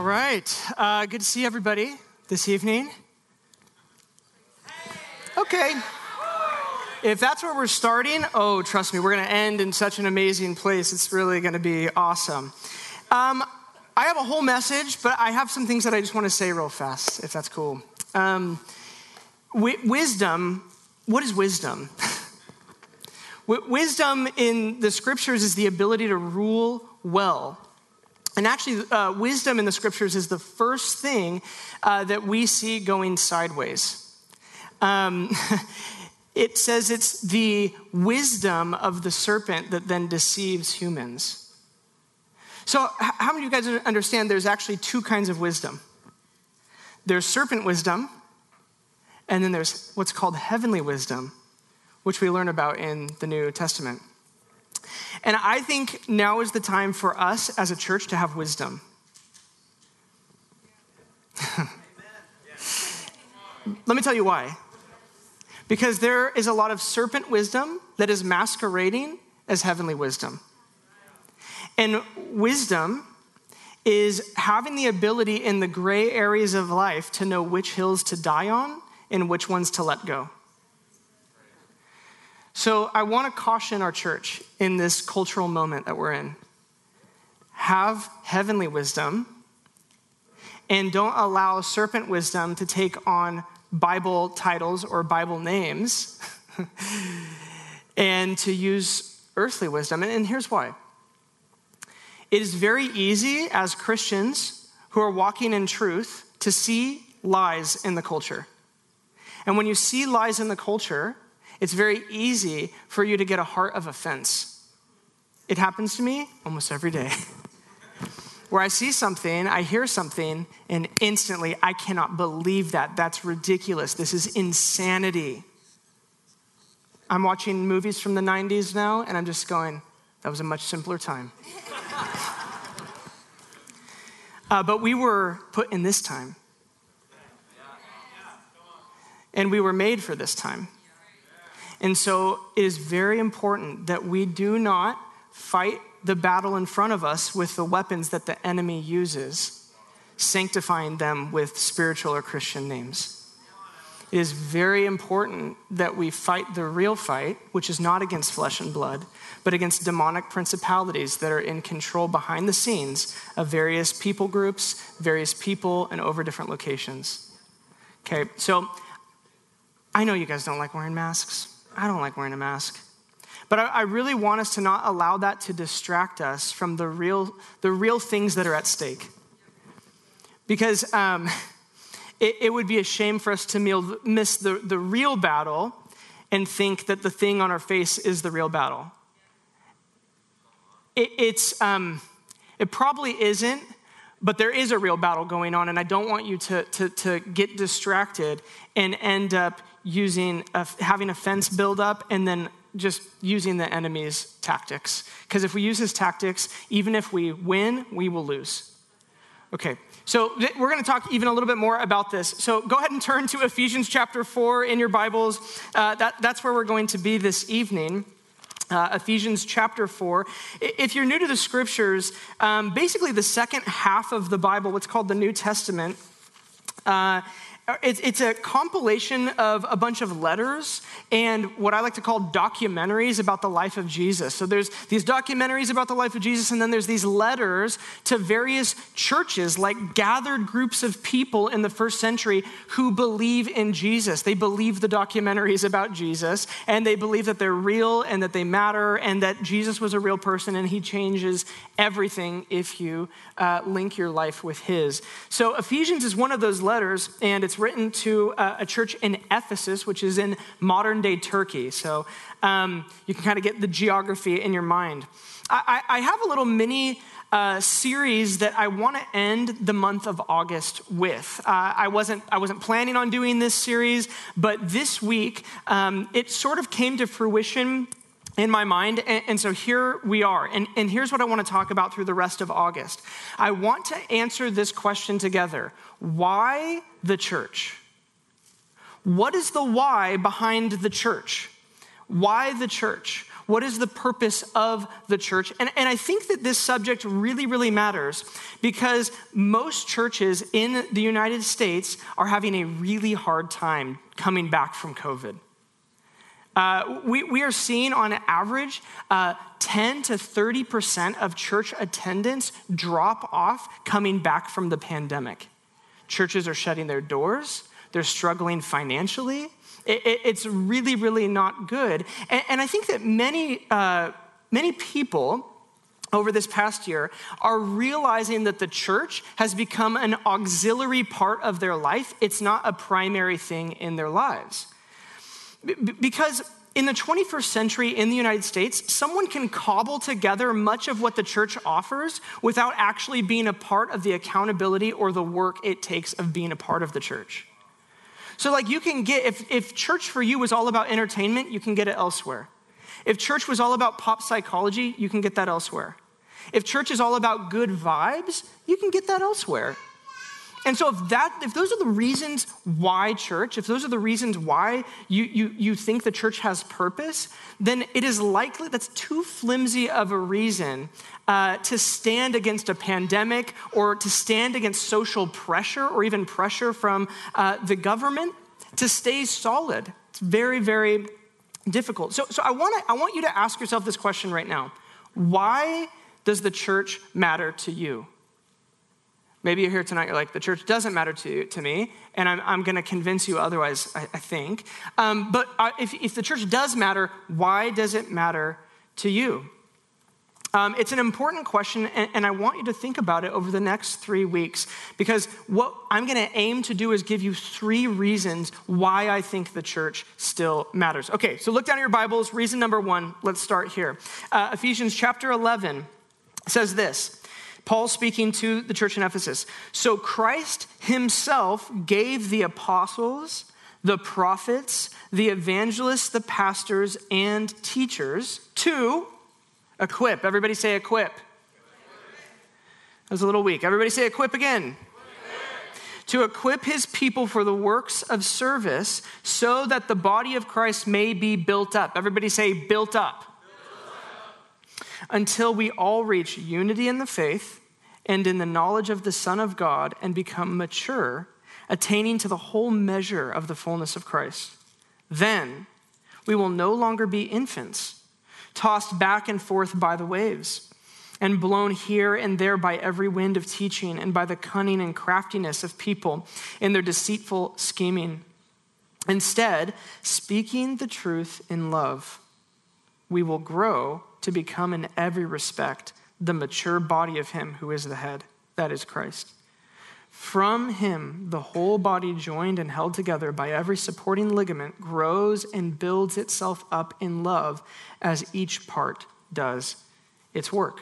All right. Uh, good to see everybody this evening. Okay. If that's where we're starting, oh, trust me, we're going to end in such an amazing place. It's really going to be awesome. Um, I have a whole message, but I have some things that I just want to say real fast, if that's cool. Um, wisdom, what is wisdom? wisdom in the scriptures is the ability to rule well. And actually, uh, wisdom in the scriptures is the first thing uh, that we see going sideways. Um, it says it's the wisdom of the serpent that then deceives humans. So, how many of you guys understand there's actually two kinds of wisdom? There's serpent wisdom, and then there's what's called heavenly wisdom, which we learn about in the New Testament. And I think now is the time for us as a church to have wisdom. Let me tell you why because there is a lot of serpent wisdom that is masquerading as heavenly wisdom. And wisdom is having the ability in the gray areas of life to know which hills to die on and which ones to let go. So I want to caution our church in this cultural moment that we're in. Have heavenly wisdom and don't allow serpent wisdom to take on Bible titles or Bible names and to use earthly wisdom. And here's why it is very easy as Christians who are walking in truth to see lies in the culture. And when you see lies in the culture, it's very easy for you to get a heart of offense. It happens to me almost every day. where I see something, I hear something, and instantly I cannot believe that. That's ridiculous. This is insanity. I'm watching movies from the 90s now, and I'm just going, that was a much simpler time. uh, but we were put in this time. And we were made for this time. And so it is very important that we do not fight the battle in front of us with the weapons that the enemy uses, sanctifying them with spiritual or Christian names. It is very important that we fight the real fight, which is not against flesh and blood, but against demonic principalities that are in control behind the scenes of various people groups, various people, and over different locations. Okay, so I know you guys don't like wearing masks. I don't like wearing a mask. But I, I really want us to not allow that to distract us from the real, the real things that are at stake. Because um, it, it, would be a shame for us to miss the, the real battle and think that the thing on our face is the real battle. It, it's, um, it probably isn't, but there is a real battle going on, and I don't want you to, to, to get distracted and end up using a, having a fence build up and then just using the enemy's tactics. Because if we use his tactics, even if we win, we will lose. Okay, so we're going to talk even a little bit more about this. So go ahead and turn to Ephesians chapter 4 in your Bibles. Uh, that, that's where we're going to be this evening. Uh, Ephesians chapter 4. If you're new to the scriptures, um, basically the second half of the Bible, what's called the New Testament, uh, it's, it's a compilation of a bunch of letters and what I like to call documentaries about the life of Jesus. So there's these documentaries about the life of Jesus, and then there's these letters to various churches, like gathered groups of people in the first century who believe in Jesus. They believe the documentaries about Jesus, and they believe that they're real and that they matter, and that Jesus was a real person and he changes everything if you uh, link your life with his. So Ephesians is one of those letters, and it's written to a, church in Ephesus, which is in modern day Turkey. So um, you can kind of get the geography in your mind. I, I have a little mini uh, series that I want to end the month of August with. Uh, I wasn't I wasn't planning on doing this series, but this week um, it sort of came to fruition in my mind. And, and, so here we are. And, and here's what I want to talk about through the rest of August. I want to answer this question together Why the church? What is the why behind the church? Why the church? What is the purpose of the church? And, and I think that this subject really, really matters because most churches in the United States are having a really hard time coming back from COVID. Uh, we, we are seeing on average uh, 10 to 30% of church attendance drop off coming back from the pandemic. Churches are shutting their doors, they're struggling financially. It, it, it's really, really not good. And, and I think that many, uh, many people over this past year are realizing that the church has become an auxiliary part of their life. It's not a primary thing in their lives. Because in the 21st century in the United States, someone can cobble together much of what the church offers without actually being a part of the accountability or the work it takes of being a part of the church. So, like, you can get, if, if church for you was all about entertainment, you can get it elsewhere. If church was all about pop psychology, you can get that elsewhere. If church is all about good vibes, you can get that elsewhere. And so if that if those are the reasons why church, if those are the reasons why you, you, you think the church has purpose, then it is likely that's too flimsy of a reason uh, to stand against a pandemic or to stand against social pressure or even pressure from uh, the government to stay solid. It's very, very difficult. So, so I, wanna, I want you to ask yourself this question right now. Why does the church matter to you? Maybe you're here tonight, you're like, the church doesn't matter to, to me, and I'm, I'm going to convince you otherwise, I, I think. Um, but uh, if, if the church does matter, why does it matter to you? Um, it's an important question, and, and, I want you to think about it over the next three weeks because what I'm going to aim to do is give you three reasons why I think the church still matters. Okay, so look down at your Bibles. Reason number one, let's start here. Uh, Ephesians chapter 11 says this Paul speaking to the church in Ephesus. So Christ himself gave the apostles, the prophets, the evangelists, the pastors, and teachers to equip. Everybody say equip. That was a little weak. Everybody say equip again. To equip his people for the works of service so that the body of Christ may be built up. Everybody say built up until we all reach unity in the faith and in the knowledge of the Son of God and become mature, attaining to the whole measure of the fullness of Christ. Then we will no longer be infants, tossed back and forth by the waves and blown here and there by every wind of teaching and by the cunning and craftiness of people in their deceitful scheming. Instead, speaking the truth in love, we will grow to become in every respect the mature body of Him who is the head, that is Christ. From him, the whole body, joined and held together by every supporting ligament, grows and builds itself up in love as each part does its work.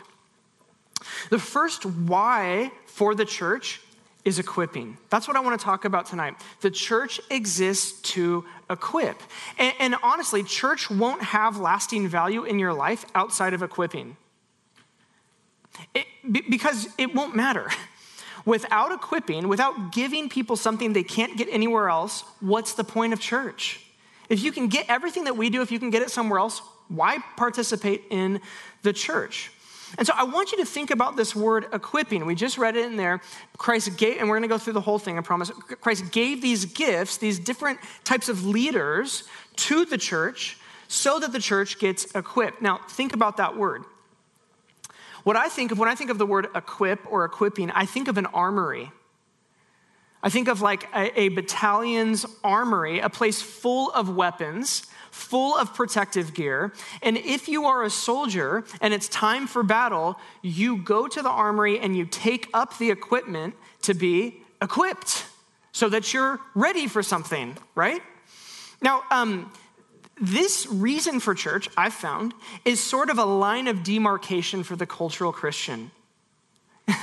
The first why for the church is equipping. That's what I want to talk about tonight. The church exists to equip. And, and, honestly, church won't have lasting value in your life outside of equipping. It, because it won't matter. Without equipping, without giving people something they can't get anywhere else, what's the point of church? If you can get everything that we do, if you can get it somewhere else, why participate in the church? And so I want you to think about this word equipping. We just read it in there. Christ gave, and we're going to go through the whole thing, I promise. Christ gave these gifts, these different types of leaders to the church so that the church gets equipped. Now, think about that word. What I think of when I think of the word equip or equipping, I think of an armory. I think of like a, a battalion's armory, a place full of weapons full of protective gear. And if you are a soldier and it's time for battle, you go to the armory and you take up the equipment to be equipped so that you're ready for something, right? Now, um, this reason for church, I've found, is sort of a line of demarcation for the cultural Christian.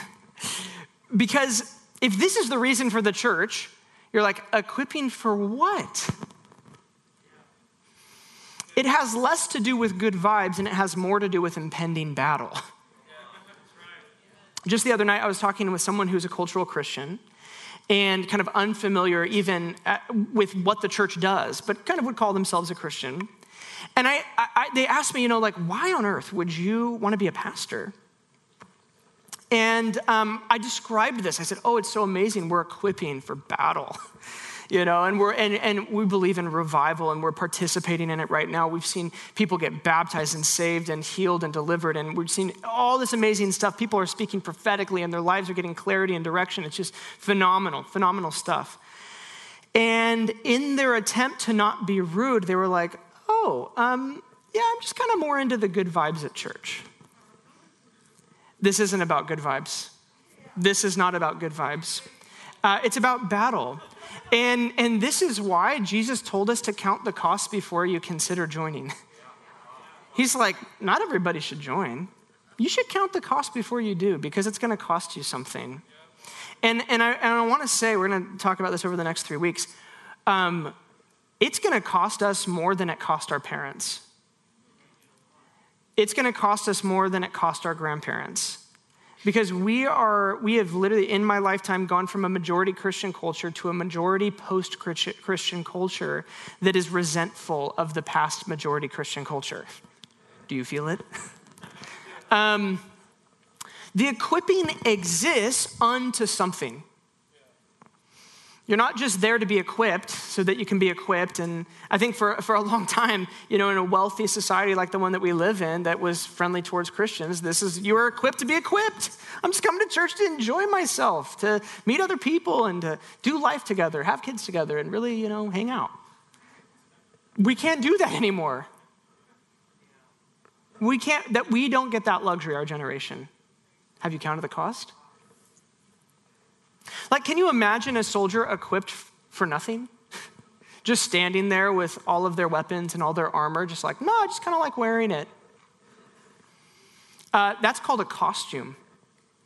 because if this is the reason for the church, you're like, equipping for what? It has less to do with good vibes and it has more to do with impending battle. Just the other night, I was talking with someone who's a cultural Christian and kind of unfamiliar even uh, with what the church does, but kind of would call themselves a Christian. And I, I, they asked me, you know, like, why on earth would you want to be a pastor? And um, I described this. I said, oh, it's so amazing. We're equipping for battle. you know, and we're and, and we believe in revival and we're participating in it right now. We've seen people get baptized and saved and healed and delivered, and we've seen all this amazing stuff. People are speaking prophetically and their lives are getting clarity and direction. It's just phenomenal, phenomenal stuff. And in their attempt to not be rude, they were like, oh, um, yeah, I'm just kind of more into the good vibes at church. This isn't about good vibes. This is not about good vibes. Uh, it's about battle. And, and this is why Jesus told us to count the cost before you consider joining. He's like, not everybody should join. You should count the cost before you do because it's going to cost you something. And, and I, and I want to say, we're going to talk about this over the next three weeks. Um, it's going to cost us more than it cost our parents. It's going to cost us more than it cost our grandparents because we are we have literally in my lifetime gone from a majority christian culture to a majority post christian culture that is resentful of the past majority christian culture. Do you feel it? Um, the equipping exists unto something you're not just there to be equipped so that you can be equipped. And I think for, for a long time, you know, in a wealthy society like the one that we live in that was friendly towards Christians, this is you are equipped to be equipped. I'm just coming to church to enjoy myself, to meet other people and to do life together, have kids together, and really, you know, hang out. We can't do that anymore. We can't, that we don't get that luxury, our generation. Have you counted the cost? Like, can you imagine a soldier equipped for nothing? just standing there with all of their weapons and all their armor, just like, no, I just kind of like wearing it. Uh, that's called a costume.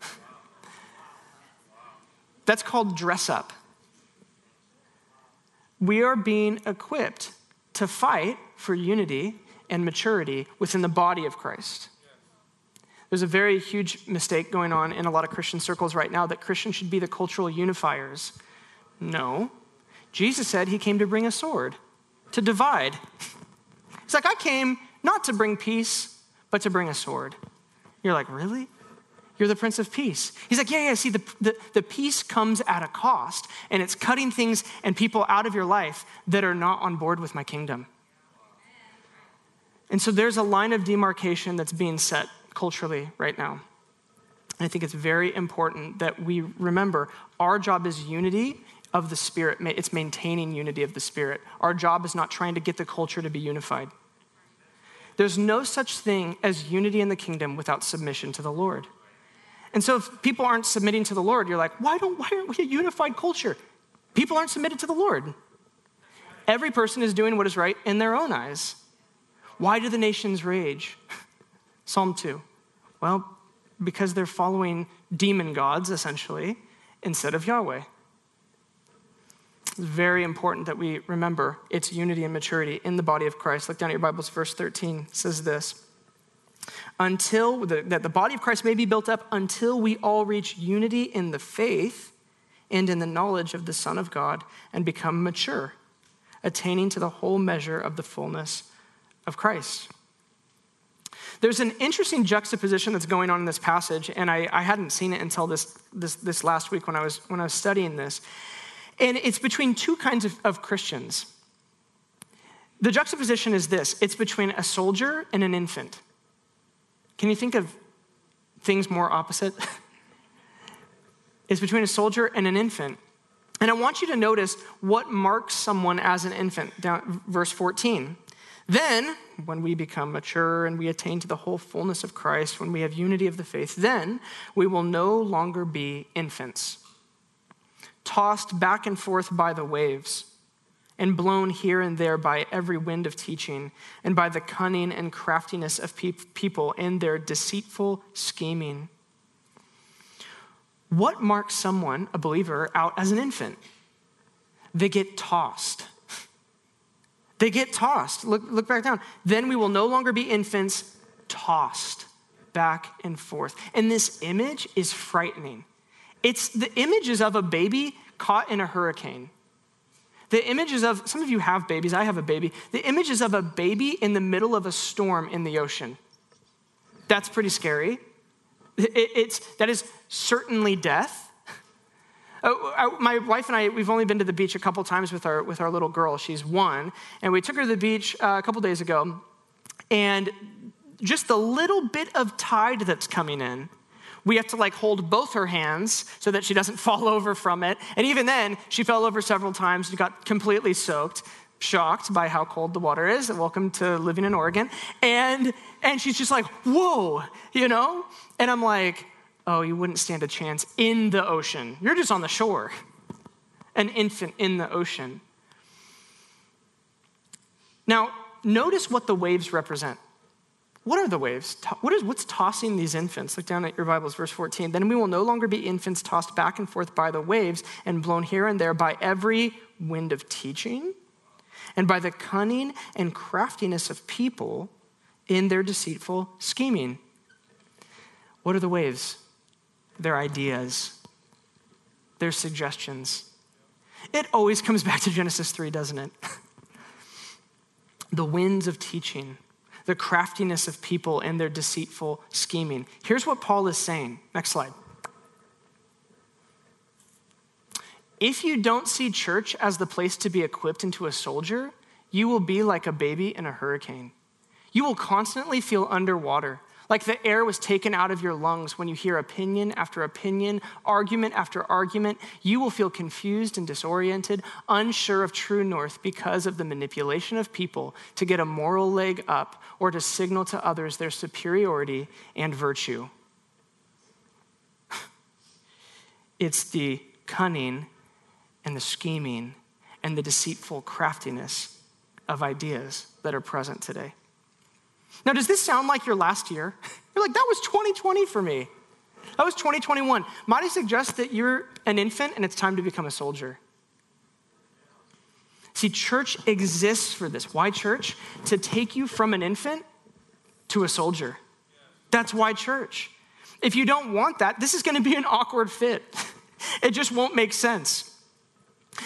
that's called dress up. We are being equipped to fight for unity and maturity within the body of Christ. There's a very huge mistake going on in a lot of Christian circles right now that Christians should be the cultural unifiers. No. Jesus said he came to bring a sword, to divide. He's like, I came not to bring peace, but to bring a sword. You're like, really? You're the Prince of Peace. He's like, yeah, yeah, see, the, the, the, peace comes at a cost, and it's cutting things and people out of your life that are not on board with my kingdom. And so there's a line of demarcation that's being set culturally right now. I think it's very important that we remember our job is unity of the Spirit. It's maintaining unity of the Spirit. Our job is not trying to get the culture to be unified. There's no such thing as unity in the kingdom without submission to the Lord. And so if people aren't submitting to the Lord, you're like, why, don't, why aren't we a unified culture? People aren't submitted to the Lord. Every person is doing what is right in their own eyes. Why do the nations rage? Psalm 2. Well, because they're following demon gods, essentially, instead of Yahweh. It's very important that we remember its unity and maturity in the body of Christ. Look down at your Bibles, verse 13 says this Until the, that the body of Christ may be built up until we all reach unity in the faith and in the knowledge of the Son of God and become mature, attaining to the whole measure of the fullness of Christ. There's an interesting juxtaposition that's going on in this passage, and I, I hadn't seen it until this, this, this last week when I, was, when I was studying this. And it's between two kinds of, of Christians. The juxtaposition is this it's between a soldier and an infant. Can you think of things more opposite? it's between a soldier and an infant. And I want you to notice what marks someone as an infant, down verse 14. Then, when we become mature and we attain to the whole fullness of Christ, when we have unity of the faith, then we will no longer be infants, tossed back and forth by the waves, and blown here and there by every wind of teaching, and by the cunning and craftiness of pe- people in their deceitful scheming. What marks someone, a believer, out as an infant? They get tossed. They get tossed. Look, look back down. Then we will no longer be infants, tossed back and forth. And this image is frightening. It's the images of a baby caught in a hurricane. The images of, some of you have babies, I have a baby. The images of a baby in the middle of a storm in the ocean. That's pretty scary. It, it's, that is certainly death. Uh, my wife and I, we've only been to the beach a couple times with our, with our little girl. She's one. And we took her to the beach uh, a couple days ago. And just the little bit of tide that's coming in, we have to like hold both her hands so that she doesn't fall over from it. And even then, she fell over several times and got completely soaked, shocked by how cold the water is. Welcome to living in Oregon. And and she's just like, whoa, you know? And I'm like, oh, you wouldn't stand a chance in the ocean. You're just on the shore. An infant in the ocean. Now, notice what the waves represent. What are the waves? What is, what's tossing these infants? Look down at your Bibles, verse 14. Then we will no longer be infants tossed back and forth by the waves and blown here and there by every wind of teaching and by the cunning and craftiness of people in their deceitful scheming. What are the waves? Their ideas, their suggestions. It always comes back to Genesis 3, doesn't it? the winds of teaching the craftiness of people and their deceitful scheming. Here's what Paul is saying. Next slide. If you don't see church as the place to be equipped into a soldier, you will be like a baby in a hurricane. You will constantly feel underwater, like the air was taken out of your lungs when you hear opinion after opinion, argument after argument. You will feel confused and disoriented, unsure of true north because of the manipulation of people to get a moral leg up or to signal to others their superiority and virtue. It's the cunning and the scheming and the deceitful craftiness of ideas that are present today. Now, does this sound like your last year? You're like, that was 2020 for me. That was 2021. Might I suggest that you're an infant and it's time to become a soldier? See, church exists for this. Why church? To take you from an infant to a soldier. That's why church. If you don't want that, this is going to be an awkward fit. it just won't make sense.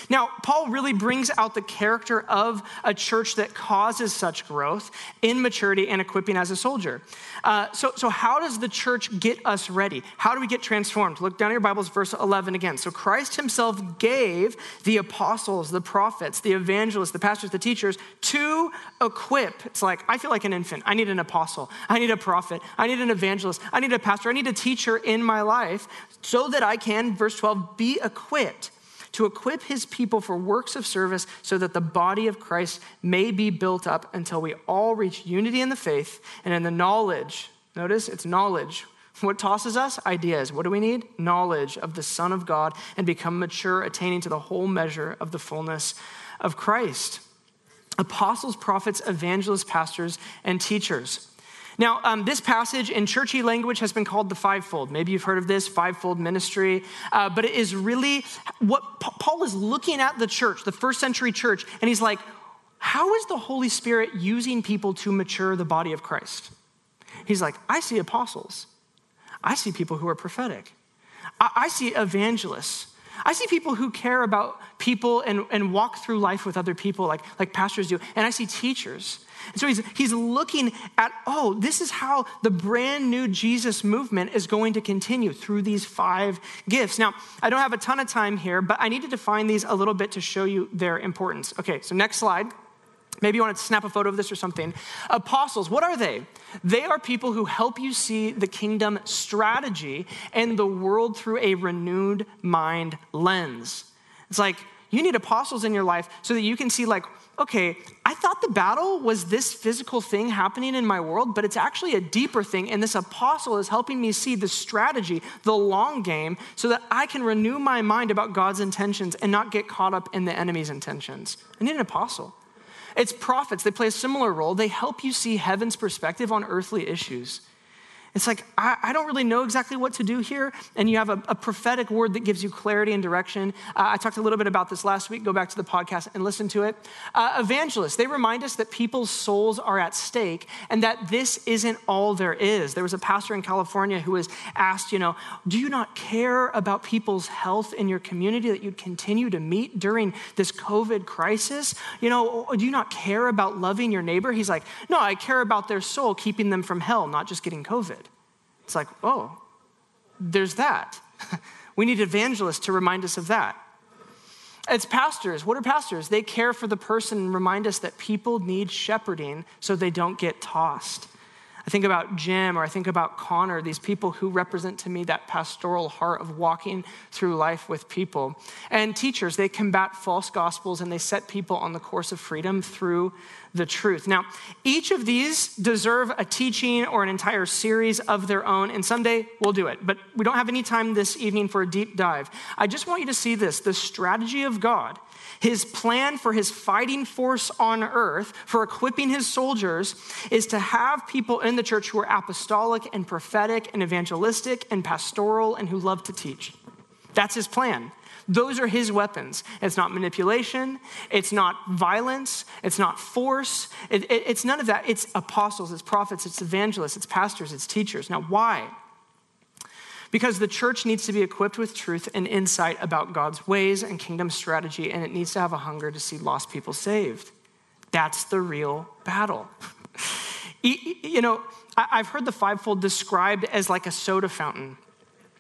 Now, Paul really brings out the character of a church that causes such growth in maturity and equipping as a soldier. Uh, so, so, how does the church get us ready? How do we get transformed? Look down at your Bibles, verse 11 again. So, Christ himself gave the apostles, the prophets, the evangelists, the pastors, the teachers to equip. It's like, I feel like an infant. I need an apostle. I need a prophet. I need an evangelist. I need a pastor. I need a teacher in my life so that I can, verse 12, be equipped to equip his people for works of service so that the body of Christ may be built up until we all reach unity in the faith and in the knowledge. Notice it's knowledge. What tosses us? Ideas. What do we need? Knowledge of the Son of God and become mature, attaining to the whole measure of the fullness of Christ. Apostles, prophets, evangelists, pastors, and teachers. Now, um, this passage in churchy language has been called the fivefold. Maybe you've heard of this fivefold ministry, uh, but it is really what Paul is looking at the church, the first century church, and he's like, how is the Holy Spirit using people to mature the body of Christ? He's like, I see apostles, I see people who are prophetic, I, I see evangelists. I see people who care about people and, and walk through life with other people like, like pastors do. And I see teachers. And so he's, he's looking at, oh, this is how the brand new Jesus movement is going to continue through these five gifts. Now, I don't have a ton of time here, but I need to define these a little bit to show you their importance. Okay, so next slide. Maybe you want to snap a photo of this or something. Apostles, what are they? They are people who help you see the kingdom strategy and the world through a renewed mind lens. It's like you need apostles in your life so that you can see, like, okay, I thought the battle was this physical thing happening in my world, but it's actually a deeper thing. And this apostle is helping me see the strategy, the long game, so that I can renew my mind about God's intentions and not get caught up in the enemy's intentions. I need an apostle. It's prophets, they play a similar role. They help you see heaven's perspective on earthly issues. It's like, I, I, don't really know exactly what to do here. And you have a, a prophetic word that gives you clarity and direction. Uh, I talked a little bit about this last week. Go back to the podcast and listen to it. Uh, evangelists, they remind us that people's souls are at stake and that this isn't all there is. There was a pastor in California who was asked, you know, do you not care about people's health in your community that you'd continue to meet during this COVID crisis? You know, do you not care about loving your neighbor? He's like, no, I care about their soul, keeping them from hell, not just getting COVID. It's like, oh, there's that. we need evangelists to remind us of that. It's pastors. What are pastors? They care for the person and remind us that people need shepherding so they don't get tossed. I think about Jim or I think about Connor, these people who represent to me that pastoral heart of walking through life with people. And teachers, they combat false gospels and they set people on the course of freedom through the truth. Now, each of these deserve a teaching or an entire series of their own, and someday we'll do it. But we don't have any time this evening for a deep dive. I just want you to see this the strategy of God his plan for his fighting force on earth, for equipping his soldiers, is to have people in the church who are apostolic and prophetic and evangelistic and pastoral and who love to teach. That's his plan. Those are his weapons. It's not manipulation, it's not violence, it's not force, it, it, it's none of that. It's apostles, it's prophets, it's evangelists, it's pastors, it's teachers. Now, why? Because the church needs to be equipped with truth and insight about God's ways and kingdom strategy, and it needs to have a hunger to see lost people saved. That's the real battle. you know, I've heard the fivefold described as like a soda fountain.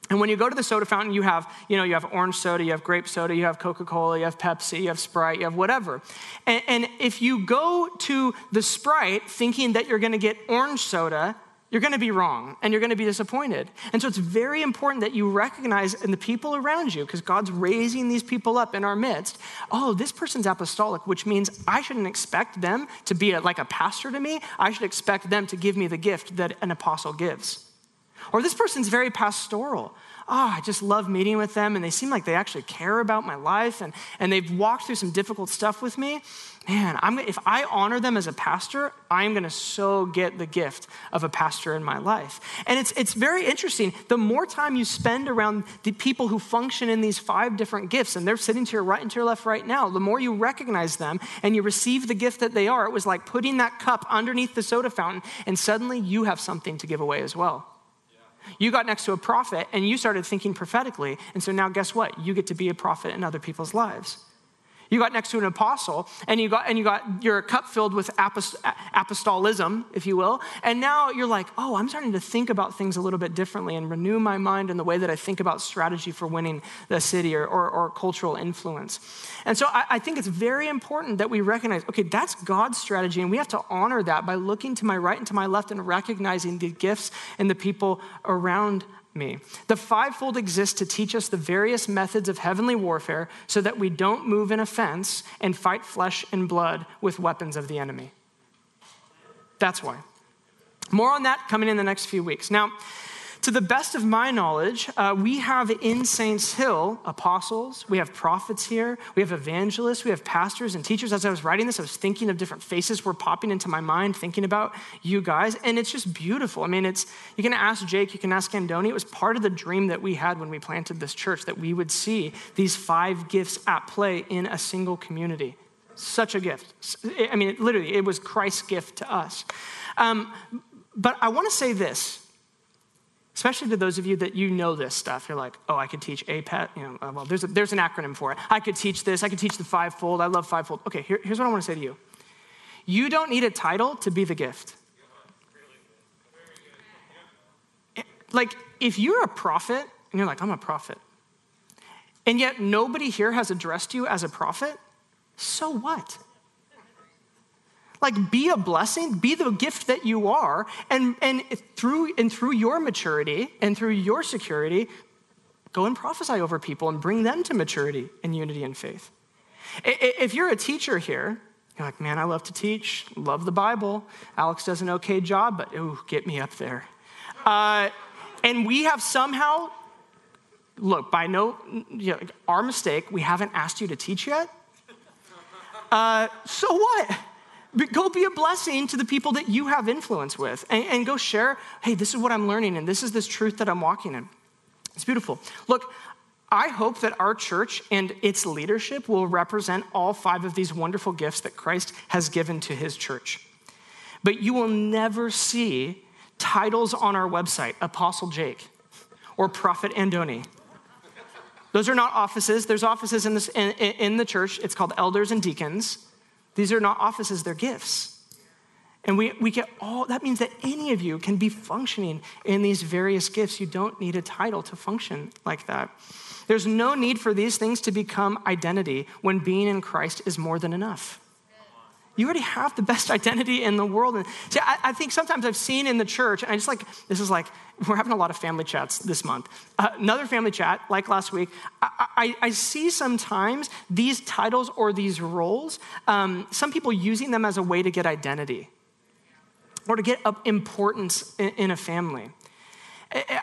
And when you go to the soda fountain, you have, you know, you have orange soda, you have grape soda, you have Coca-Cola, you have Pepsi, you have Sprite, you have whatever. And, and if you go to the Sprite thinking that you're going to get orange soda, you're going to be wrong and you're going to be disappointed. And so it's very important that you recognize in the people around you, because God's raising these people up in our midst. Oh, this person's apostolic, which means I shouldn't expect them to be a, like a pastor to me. I should expect them to give me the gift that an apostle gives. Or this person's very pastoral. Oh, I just love meeting with them and they seem like they actually care about my life and, and they've walked through some difficult stuff with me man, I'm, if I honor them as a pastor, I'm going to so get the gift of a pastor in my life. And it's, it's very interesting. The more time you spend around the people who function in these five different gifts, and they're sitting to your right and to your left right now, the more you recognize them and you receive the gift that they are, it was like putting that cup underneath the soda fountain, and suddenly you have something to give away as well. You got next to a prophet and you started thinking prophetically. And so now, guess what? You get to be a prophet in other people's lives. You got next to an apostle, and you got and you got your cup filled with apost- apostolism, if you will. And now you're like, oh, I'm starting to think about things a little bit differently and renew my mind in the way that I think about strategy for winning the city or, or, or cultural influence. And so I, I think it's very important that we recognize, okay, that's God's strategy, and we have to honor that by looking to my right and to my left and recognizing the gifts and the people around me. The fivefold exists to teach us the various methods of heavenly warfare so that we don't move in offense and fight flesh and blood with weapons of the enemy. That's why. More on that coming in the next few weeks. Now, to the best of my knowledge, uh, we have in Saints Hill apostles, we have prophets here, we have evangelists, we have pastors and teachers. As I was writing this, I was thinking of different faces were popping into my mind, thinking about you guys, and it's just beautiful. I mean, it's you can ask Jake, you can ask Andoni. It was part of the dream that we had when we planted this church that we would see these five gifts at play in a single community. Such a gift. I mean, it, literally, it was Christ's gift to us. Um, but I want to say this Especially to those of you that you know this stuff. You're like, oh, I could teach APEST. You know, uh, well, there's, a, there's an acronym for it. I could teach this. I could teach the fivefold. I love fivefold. Okay, here, here's what I want to say to you. You don't need a title to be the gift. Like, if you're a prophet and you're like, I'm a prophet, and yet nobody here has addressed you as a prophet, so what? Like, be a blessing, be the gift that you are, and, and, through, and through your maturity and through your security, go and prophesy over people and bring them to maturity and unity and faith. If you're a teacher here, You're like, man, I love to teach, love the Bible. Alex does an okay job, but ooh, get me up there. Uh, and we have somehow, look, by no, you know, our mistake, we haven't asked you to teach yet. Uh, so what? Go be a blessing to the people that you have influence with and, and go share, hey, this is what I'm learning and this is this truth that I'm walking in. It's beautiful. Look, I hope that our church and its leadership will represent all five of these wonderful gifts that Christ has given to his church. But you will never see titles on our website Apostle Jake or Prophet Andoni. Those are not offices. There's offices in, this, in, in the church. It's called elders and deacons. These are not offices, they're gifts. And we, we get all, that means that any of you can be functioning in these various gifts. You don't need a title to function like that. There's no need for these things to become identity when being in Christ is more than enough. You already have the best identity in the world. And see, I, I, think sometimes I've seen in the church, and I just like, this is like, we're having a lot of family chats this month. Uh, another family chat, like last week, I, I, I, see sometimes these titles or these roles, um, some people using them as a way to get identity or to get up importance in, in a family.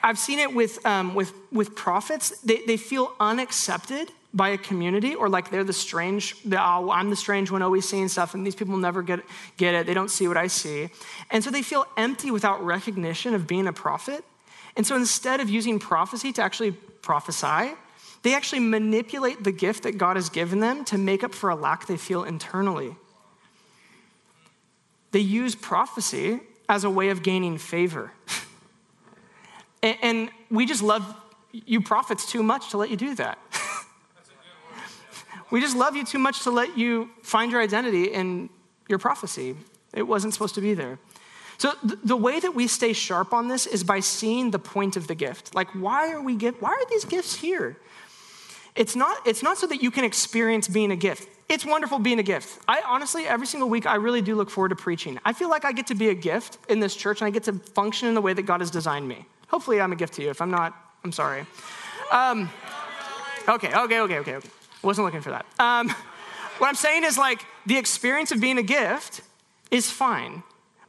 I've seen it with, um, with, with prophets. They, they feel unaccepted by a community or like they're the strange, the, oh, I'm the strange one always seeing stuff and these people never get, get it. They don't see what I see. And so they feel empty without recognition of being a prophet. And so instead of using prophecy to actually prophesy, they actually manipulate the gift that God has given them to make up for a lack they feel internally. They use prophecy as a way of gaining favor. and we just love you prophets too much to let you do that. We just love you too much to let you find your identity in your prophecy. It wasn't supposed to be there. So the way that we stay sharp on this is by seeing the point of the gift. Like, why are we give, why are these gifts here? It's not, it's not so that you can experience being a gift. It's wonderful being a gift. I honestly, every single week, I really do look forward to preaching. I feel like I get to be a gift in this church and I get to function in the way that God has designed me. Hopefully, I'm a gift to you. If I'm not, I'm sorry. Um, okay, okay, okay, okay, okay. Wasn't looking for that. Um, what I'm saying is like the experience of being a gift is fine,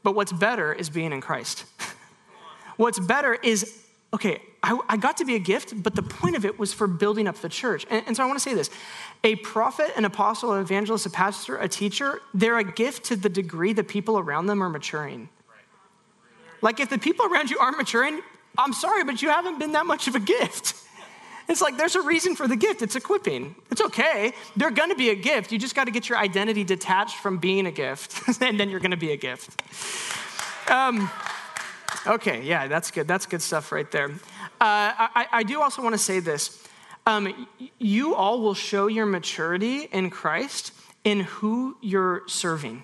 but what's better is being in Christ. what's better is, okay, I, I, got to be a gift, but the point of it was for building up the church. And, and so I want to say this a prophet, an apostle, an evangelist, a pastor, a teacher, they're a gift to the degree the people around them are maturing. Like if the people around you aren't maturing, I'm sorry, but you haven't been that much of a gift. It's like there's a reason for the gift. It's equipping. It's okay. They're going to be a gift. You just got to get your identity detached from being a gift, and then you're going to be a gift. Um, okay, yeah, that's good. That's good stuff right there. Uh, I, I, do also want to say this. Um, you all will show your maturity in Christ in who you're serving.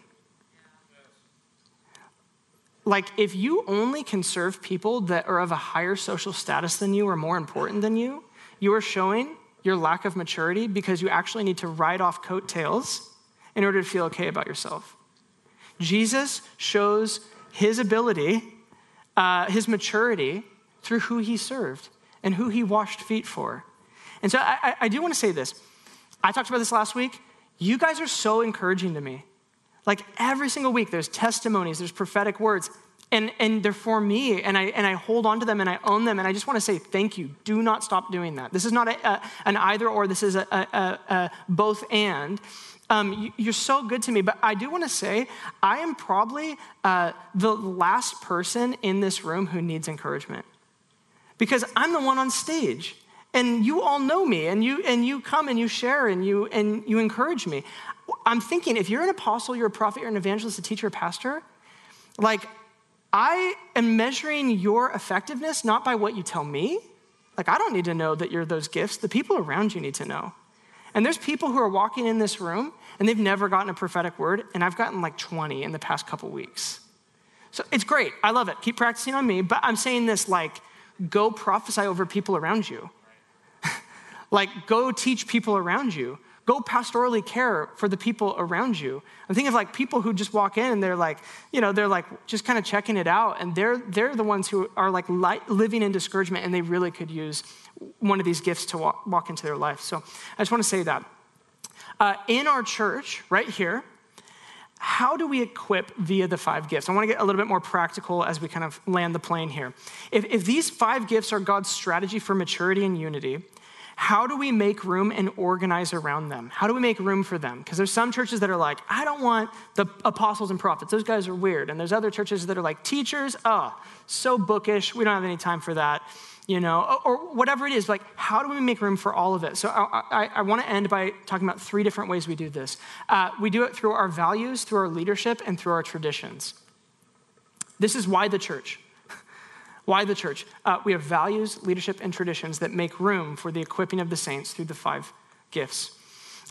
Like, if you only can serve people that are of a higher social status than you or more important than you, you are showing your lack of maturity because you actually need to ride off coattails in order to feel okay about yourself. Jesus shows his ability, uh, his maturity, through who he served and who he washed feet for. And so I, I do want to say this. I talked about this last week. You guys are so encouraging to me. Like every single week, there's testimonies, there's prophetic words and, and they're for me and I, and I hold on to them and i own them and i just want to say thank you. Do not stop doing that. This is not a, a, an either or this is a, a both and. Um, you, are so good to me but i do want to say i am probably uh, the last person in this room who needs encouragement. Because i'm the one on stage and you all know me and you and you come and you share and you and you encourage me. I'm thinking if you're an apostle you're a prophet you're an evangelist a teacher a pastor like I am measuring your effectiveness not by what you tell me. Like, I don't need to know that you're those gifts. The people around you need to know. And there's people who are walking in this room and they've never gotten a prophetic word, and I've gotten like 20 in the past couple weeks. So it's great. I love it. Keep practicing on me. But I'm saying this like, go prophesy over people around you. like, go teach people around you. Go pastorally care for the people around you. I'm thinking of like people who just walk in and they're like, you know, they're like just kind of checking it out, and they're they're the ones who are like living in discouragement, and they really could use one of these gifts to walk, walk into their life. So I just want to say that uh, in our church right here, how do we equip via the five gifts? I want to get a little bit more practical as we kind of land the plane here. If, if these five gifts are God's strategy for maturity and unity, how do we make room and organize around them? How do we make room for them? Because there's some churches that are like, I don't want the apostles and prophets. Those guys are weird. And there's other churches that are like, teachers, oh, so bookish. We don't have any time for that you know, or whatever it is. Like, how do we make room for all of it? So I, I, I want to end by talking about three different ways we do this. Uh, we do it through our values, through our leadership, and through our traditions. This is why the church. Why the church? Uh, we have values, leadership, and traditions that make room for the equipping of the saints through the five gifts.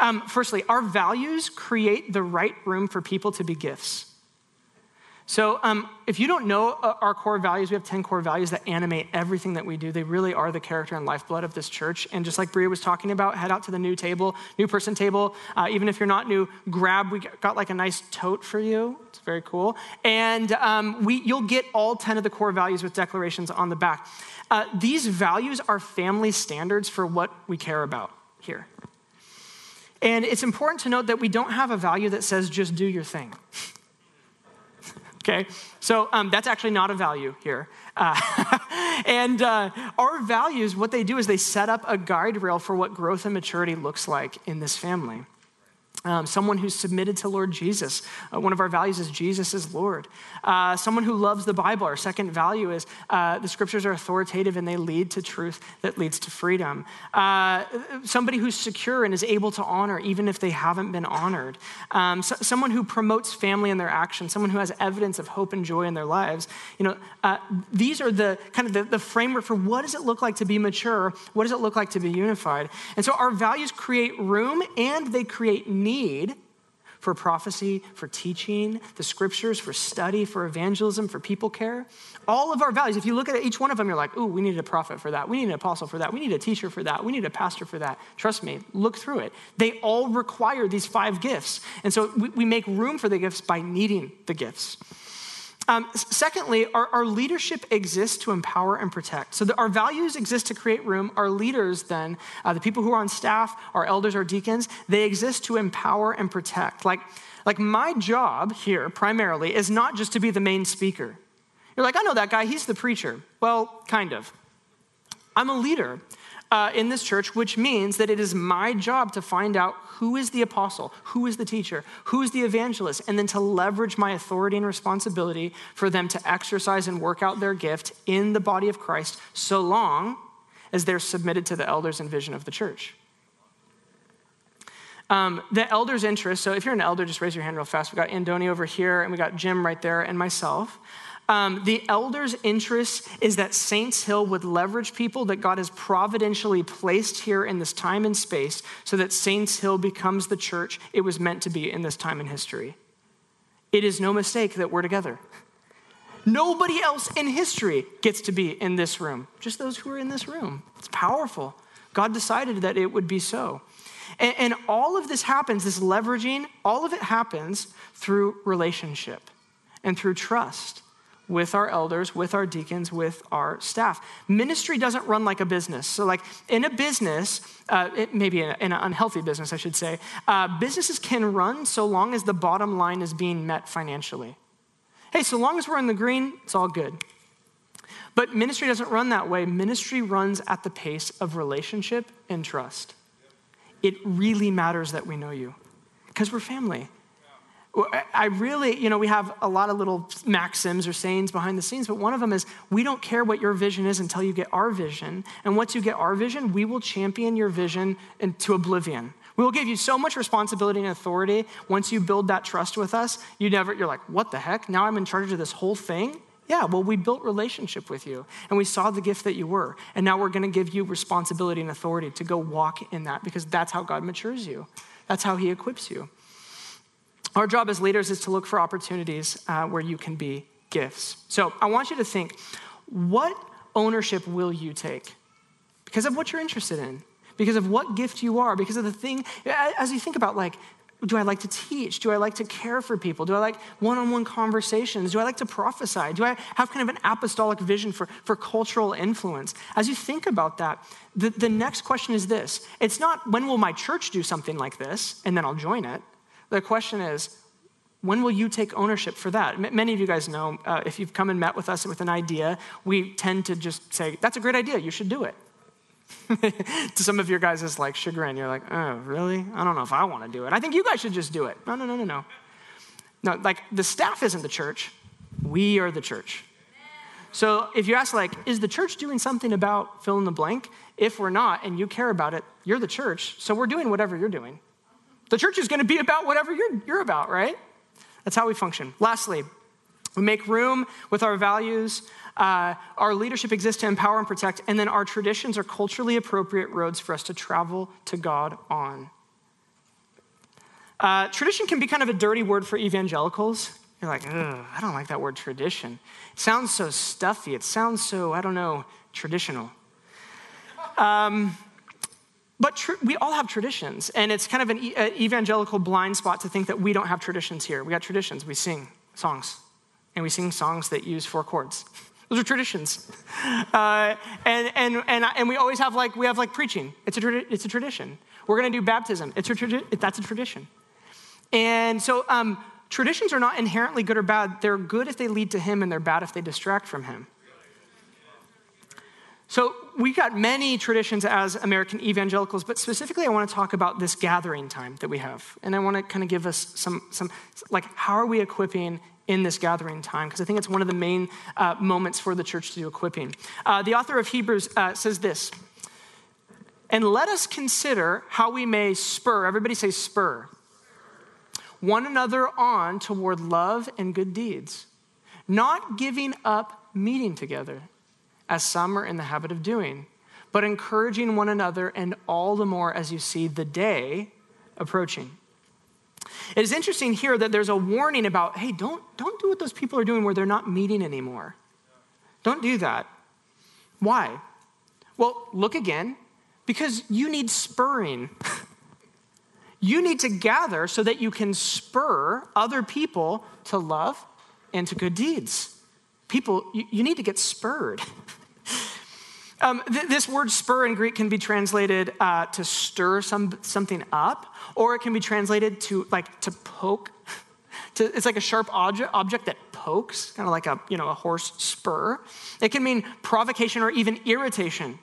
Um, firstly, our values create the right room for people to be gifts. So, um, if you don't know uh, our core values, we have 10 core values that animate everything that we do. They really are the character and lifeblood of this church. And just like Bria was talking about, head out to the new table, new person table. Uh, even if you're not new, grab, we got like a nice tote for you. It's very cool. And um, we, you'll get all 10 of the core values with declarations on the back. Uh, these values are family standards for what we care about here. And it's important to note that we don't have a value that says just do your thing. okay? So um, that's actually not a value here. Uh, and uh, our values, what they do is they set up a guide rail for what growth and maturity looks like in this family um, someone who's submitted to Lord Jesus. Uh, one of our values is Jesus is Lord. Uh, someone who loves the Bible. Our second value is uh, the scriptures are authoritative and they lead to truth that leads to freedom. Uh, somebody who's secure and is able to honor even if they haven't been honored. Um, so, someone who promotes family in their actions. Someone who has evidence of hope and joy in their lives. You know, uh, these are the kind of the, the framework for what does it look like to be mature? What does it look like to be unified? And so our values create room and they create need need for prophecy, for teaching, the scriptures, for study, for evangelism, for people care. All of our values, if you look at each one of them, you're like, ooh, we need a prophet for that. We need an apostle for that. We need a teacher for that. We need a pastor for that. Trust me, look through it. They all require these five gifts. And so we, we make room for the gifts by needing the gifts. Um, secondly, our, our, leadership exists to empower and protect. So our values exist to create room. Our leaders, then, uh, the people who are on staff, our elders, our deacons, they exist to empower and protect. Like, like my job here, primarily, is not just to be the main speaker. You're like, I know that guy, he's the preacher. Well, kind of. I'm a leader uh, in this church, which means that it is my job to find out who is the apostle, who is the teacher, who is the evangelist, and then to leverage my authority and responsibility for them to exercise and work out their gift in the body of Christ so long as they're submitted to the elders and vision of the church. Um, the elders' interest, so if you're an elder, just raise your hand real fast. We got Andoni over here, and we got Jim right there, and myself. Um, the elders' interest is that Saints Hill would leverage people that God has providentially placed here in this time and space so that Saints Hill becomes the church it was meant to be in this time in history. It is no mistake that we're together. Nobody else in history gets to be in this room, just those who are in this room. It's powerful. God decided that it would be so. And, and all of this happens, this leveraging, all of it happens through relationship and through trust with our elders, with our deacons, with our staff. Ministry doesn't run like a business. So, like in a business, uh, it, maybe in, a, in, an unhealthy business, I should say, uh, businesses can run so long as the bottom line is being met financially. Hey, so long as we're in the green, it's all good. But ministry doesn't run that way. Ministry runs at the pace of relationship and trust. It really matters that we know you because we're family. I really, you know, we have a lot of little maxims or sayings behind the scenes, but one of them is we don't care what your vision is until you get our vision. And once you get our vision, we will champion your vision into oblivion. We will give you so much responsibility and authority. Once you build that trust with us, you never, you're like, what the heck? Now I'm in charge of this whole thing? Yeah, well, we built relationship with you and we saw the gift that you were. And now we're going to give you responsibility and authority to go walk in that because that's how God matures you. That's how he equips you. Our job as leaders is to look for opportunities uh, where you can be gifts. So I want you to think what ownership will you take? Because of what you're interested in, because of what gift you are, because of the thing, as you think about like, do I like to teach? Do I like to care for people? Do I like one on one conversations? Do I like to prophesy? Do I have kind of an apostolic vision for, for cultural influence? As you think about that, the, the next question is this it's not when will my church do something like this and then I'll join it. The question is, when will you take ownership for that? Many of you guys know uh, if you've come and met with us with an idea, we tend to just say, That's a great idea, you should do it. to some of your guys, it's like chagrin. You're like, Oh, really? I don't know if I want to do it. I think you guys should just do it. No, no, no, no, no. No, like the staff isn't the church, we are the church. So if you ask, like, is the church doing something about fill in the blank? If we're not and you care about it, you're the church. So we're doing whatever you're doing. The church is going to be about whatever you're, you're about, right? That's how we function. Lastly, we make room with our values. Uh, our leadership exists to empower and protect, and then our traditions are culturally appropriate roads for us to travel to God on. Uh, tradition can be kind of a dirty word for evangelicals. You're like, I don't like that word tradition. It sounds so stuffy. It sounds so, I don't know, traditional. Um, but tr- we all have traditions, and it's kind of an e- evangelical blind spot to think that we don't have traditions here. We got traditions. We sing songs, and we sing songs that use four chords. Those are traditions, uh, and, and, and, and we always have like we have like preaching. It's a tradi- it's a tradition. We're going to do baptism. It's a tradi- that's a tradition, and so um, traditions are not inherently good or bad. They're good if they lead to Him, and they're bad if they distract from Him. So we got many traditions as American evangelicals, but specifically I want to talk about this gathering time that we have. And I want to kind of give us some, some like, how are we equipping in this gathering time? Because I think it's one of the main uh, moments for the church to do equipping. Uh, the author of Hebrews uh, says this, and let us consider how we may spur, everybody say spur, one another on toward love and good deeds, not giving up meeting together as some are in the habit of doing, but encouraging one another, and all the more as you see the day approaching. It is interesting here that there's a warning about hey, don't, don't do what those people are doing where they're not meeting anymore. Don't do that. Why? Well, look again, because you need spurring. you need to gather so that you can spur other people to love and to good deeds. People, you, you need to get spurred. Um, th- this word spur in Greek can be translated uh, to stir some, something up, or it can be translated to like to poke. to, it's like a sharp object, object that pokes, kind of like a, you know, a horse spur. It can mean provocation or even irritation.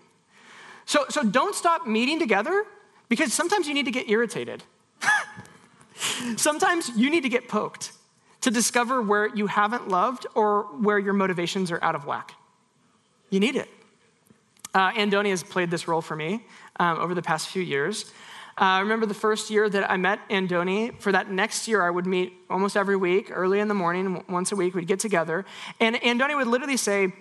So, so don't stop meeting together because sometimes you need to get irritated. sometimes you need to get poked to discover where you haven't loved or where your motivations are out of whack. You need it. Uh, Andoni has played this role for me um, over the past few years. Uh, I remember the first year that I met Andoni. For that next year, I would meet almost every week, early in the morning, once a week, we'd get together. And Andoni would literally say,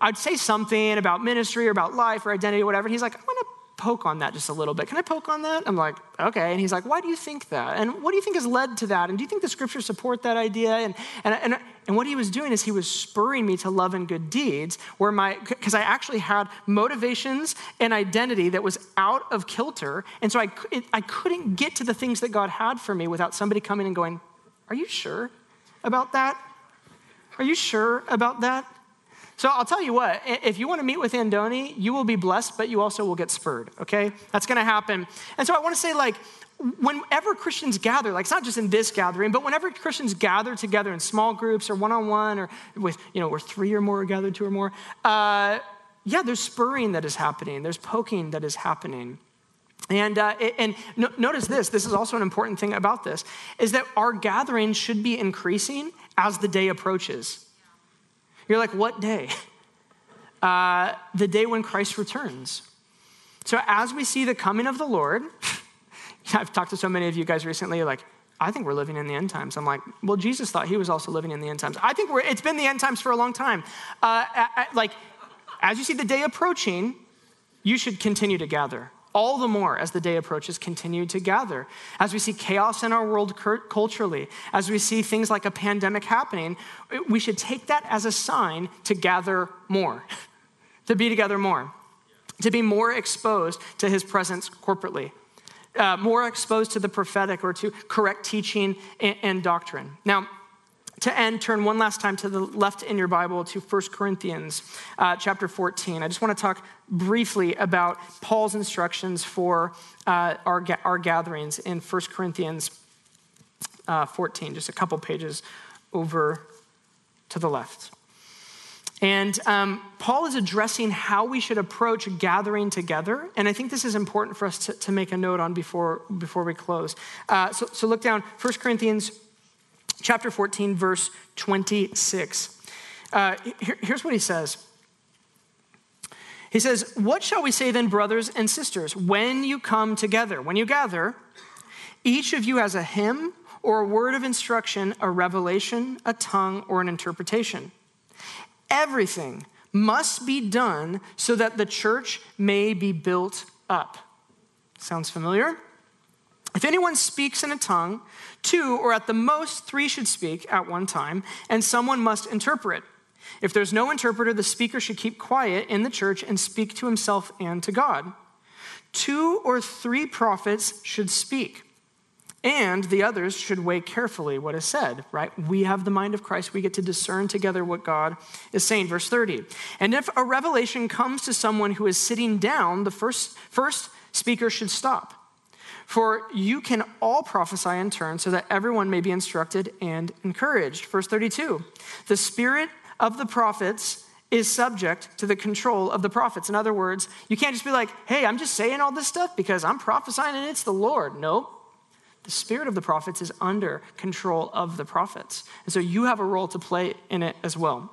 I'd say something about ministry or about life or identity or whatever. And he's like, I want to poke on that just a little bit. Can I poke on that? I'm like, okay. And he's like, why do you think that? And what do you think has led to that? And do you think the scriptures support that idea? And, and, and, and what he was doing is he was spurring me to love and good deeds, where my, because I actually had motivations and identity that was out of kilter. And so I, it, I couldn't get to the things that God had for me without somebody coming and going, are you sure about that? Are you sure about that? So I'll tell you what, if you want to meet with Andoni, you will be blessed, but you also will get spurred, okay? That's going to happen. And so I want to say, like, whenever Christians gather, like it's not just in this gathering, but whenever Christians gather together in small groups or one on one or with, you know, where three or more are gathered, two or more, uh, yeah, there's spurring that is happening, there's poking that is happening. And, uh, and no, notice this, this is also an important thing about this, is that our gathering should be increasing as the day approaches. You're like, what day? Uh, the day when Christ returns. So as we see the coming of the Lord, I've talked to so many of you guys recently, like, I think we're living in the end times. I'm like, well, Jesus thought he was also living in the end times. I think we're, it's been the end times for a long time. Uh, like, as you see the day approaching, you should continue to gather. All the more as the day approaches, continue to gather. As we see chaos in our world culturally, as we see things like a pandemic happening, we should take that as a sign to gather more, to be together more, to be more exposed to his presence corporately. Uh, more exposed to the prophetic or to correct teaching and, and doctrine. Now, to end, turn one last time to the left in your Bible to 1 Corinthians uh, chapter 14. I just want to talk briefly about Paul's instructions for uh, our, our gatherings in 1 Corinthians uh, 14, just a couple pages over to the left. And um, Paul is addressing how we should approach gathering together. And I think this is important for us to, to make a note on before, before we close. Uh, so, so look down, 1 Corinthians chapter 14, verse 26. Uh, here, here's what he says. He says, What shall we say then, brothers and sisters, when you come together? When you gather, each of you has a hymn or a word of instruction, a revelation, a tongue, or an interpretation. Everything must be done so that the church may be built up. Sounds familiar? If anyone speaks in a tongue, two or at the most three should speak at one time, and someone must interpret. If there's no interpreter, the speaker should keep quiet in the church and speak to himself and to God. Two or three prophets should speak and the others should weigh carefully what is said, right? We have the mind of Christ. We get to discern together what God is saying. Verse 30. And if a revelation comes to someone who is sitting down, the first, first speaker should stop. For you can all prophesy in turn so that everyone may be instructed and encouraged. Verse 32. The spirit of the prophets is subject to the control of the prophets. In other words, you can't just be like, hey, I'm just saying all this stuff because I'm prophesying and it's the Lord. Nope. The spirit of the prophets is under control of the prophets. And so you have a role to play in it as well.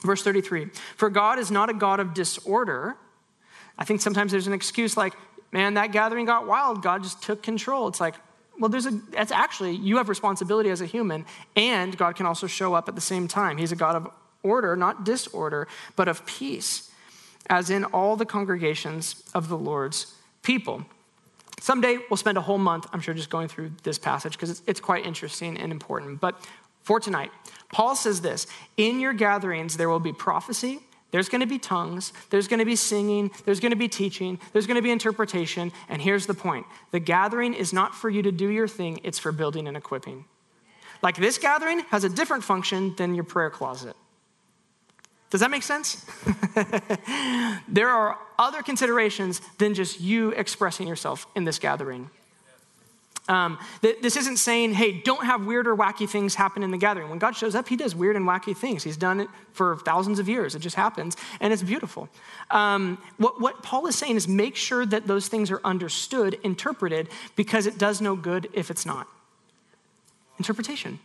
Verse 33 For God is not a God of disorder. I think sometimes there's an excuse like, man, that gathering got wild. God just took control. It's like, well, there's a, that's actually, you have responsibility as a human, and God can also show up at the same time. He's a God of order, not disorder, but of peace, as in all the congregations of the Lord's people. Someday we'll spend a whole month, I'm sure, just going through this passage because it's, it's quite interesting and important. But for tonight, Paul says this In your gatherings, there will be prophecy, there's going to be tongues, there's going to be singing, there's going to be teaching, there's going to be interpretation. And here's the point the gathering is not for you to do your thing, it's for building and equipping. Like this gathering has a different function than your prayer closet. Does that make sense? there are other considerations than just you expressing yourself in this gathering. Um, th- this isn't saying, hey, don't have weird or wacky things happen in the gathering. When God shows up, He does weird and wacky things. He's done it for thousands of years. It just happens, and it's beautiful. Um, what, what Paul is saying is make sure that those things are understood, interpreted, because it does no good if it's not. Interpretation.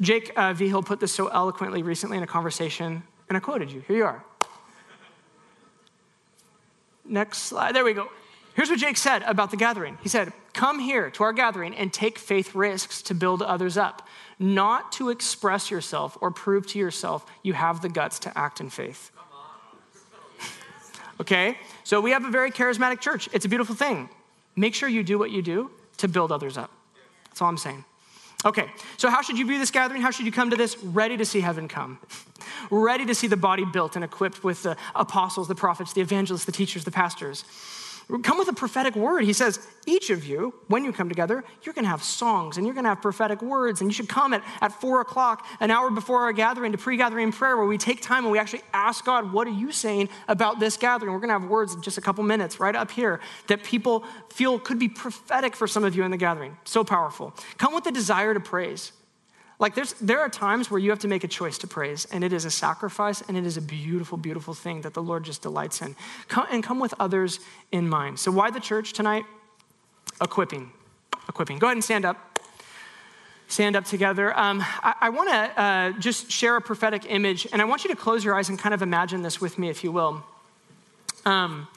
Jake uh, put this so eloquently recently in a conversation and I quoted you. Here you are. Next slide. There we go. Here's what Jake said about the gathering. He said, Come here to our gathering and take faith risks to build others up, not to express yourself or prove to yourself you have the guts to act in faith. okay? So we have a very charismatic church. It's a beautiful thing. Make sure you do what you do to build others up. That's all I'm saying. Okay, so how should you view this gathering? How should you come to this? Ready to see heaven come. Ready to see the body built and equipped with the apostles, the prophets, the evangelists, the teachers, the pastors come with a prophetic word. He says, each of you, when you come together, you're going to have songs and you're going to have prophetic words. And you should come at, at four o'clock, an hour before our gathering, to pre gathering prayer, where we take time and we actually ask God, what are you saying about this gathering? We're going to have words in just a couple minutes right up here that people feel could be prophetic for some of you in the gathering. So powerful. Come with the desire to praise. Like there's, there are times where you have to make a choice to praise, and it is a sacrifice, and it is a beautiful, beautiful thing that the Lord just delights in. Come, and come with others in mind. So why the church tonight? Equipping. Equipping. Go ahead and stand up. Stand up together. Um, I, I want to uh, just share a prophetic image, and I want you to close your eyes and kind of imagine this with me, if you will. Um,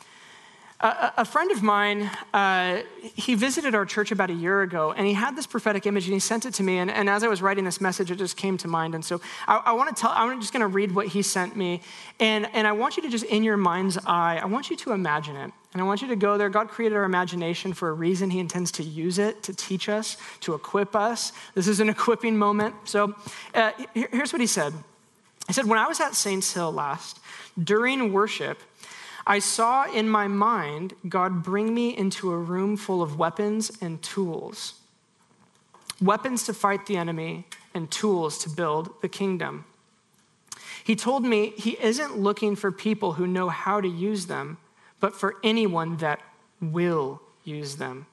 a, friend of mine, uh, he visited our church about a year ago, and he had this prophetic image, and he sent it to me. And, and as I was writing this message, it just came to mind. And so I, I want to tell, I'm just going to read what he sent me, and, and I want you to just, in your mind's eye, I want you to imagine it. And I want you to go there. God created our imagination for a reason. He intends to use it to teach us, to equip us. This is an equipping moment. So uh, here's what he said He said, When I was at Saints Hill last, during worship, I saw in my mind God bring me into a room full of weapons and tools weapons to fight the enemy and tools to build the kingdom. He told me he isn't looking for people who know how to use them, but for anyone that will use them.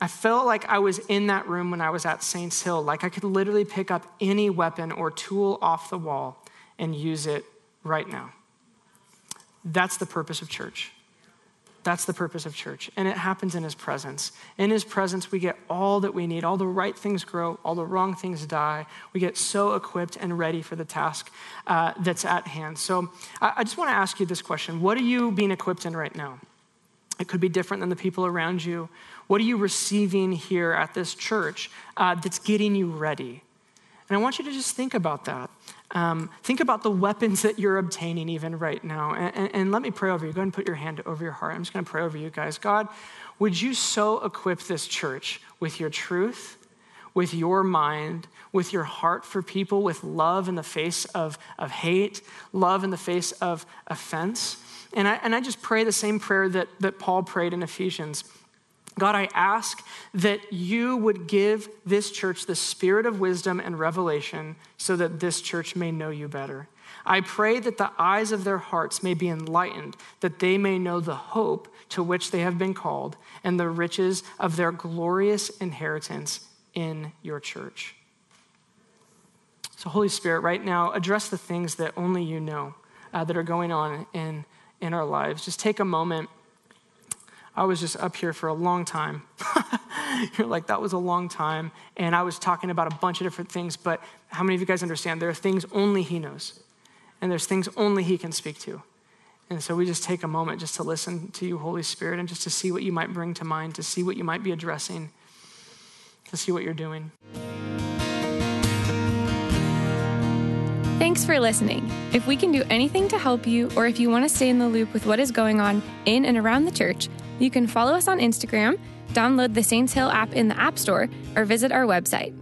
I felt like I was in that room when I was at Saints Hill, like I could literally pick up any weapon or tool off the wall and use it right now. That's the purpose of church. That's the purpose of church. And it happens in his presence. In his presence, we get all that we need. All the right things grow, all the wrong things die. We get so equipped and ready for the task uh, that's at hand. So I, I just want to ask you this question What are you being equipped in right now? It could be different than the people around you. What are you receiving here at this church uh, that's getting you ready? And I want you to just think about that. Um, think about the weapons that you're obtaining even right now. And, and, and let me pray over you. Go ahead and put your hand over your heart. I'm just going to pray over you guys. God, would you so equip this church with your truth, with your mind, with your heart for people, with love in the face of, of hate, love in the face of offense? And I, and I just pray the same prayer that, that Paul prayed in Ephesians. God, I ask that you would give this church the spirit of wisdom and revelation so that this church may know you better. I pray that the eyes of their hearts may be enlightened, that they may know the hope to which they have been called and the riches of their glorious inheritance in your church. So, Holy Spirit, right now, address the things that only you know uh, that are going on in, in our lives. Just take a moment I was just up here for a long time. You're like, that was a long time. And I was talking about a bunch of different things, but how many of you guys understand there are things only He knows? And there's things only He can speak to. And so we just take a moment just to listen to you, Holy Spirit, and just to see what you might bring to mind, to see what you might be addressing, to see what you're doing. Thanks for listening. If we can do anything to help you, or if you want to stay in the loop with what is going on in and around the church, you can follow us on Instagram, download the Saints Hill app in the App Store, or visit our website.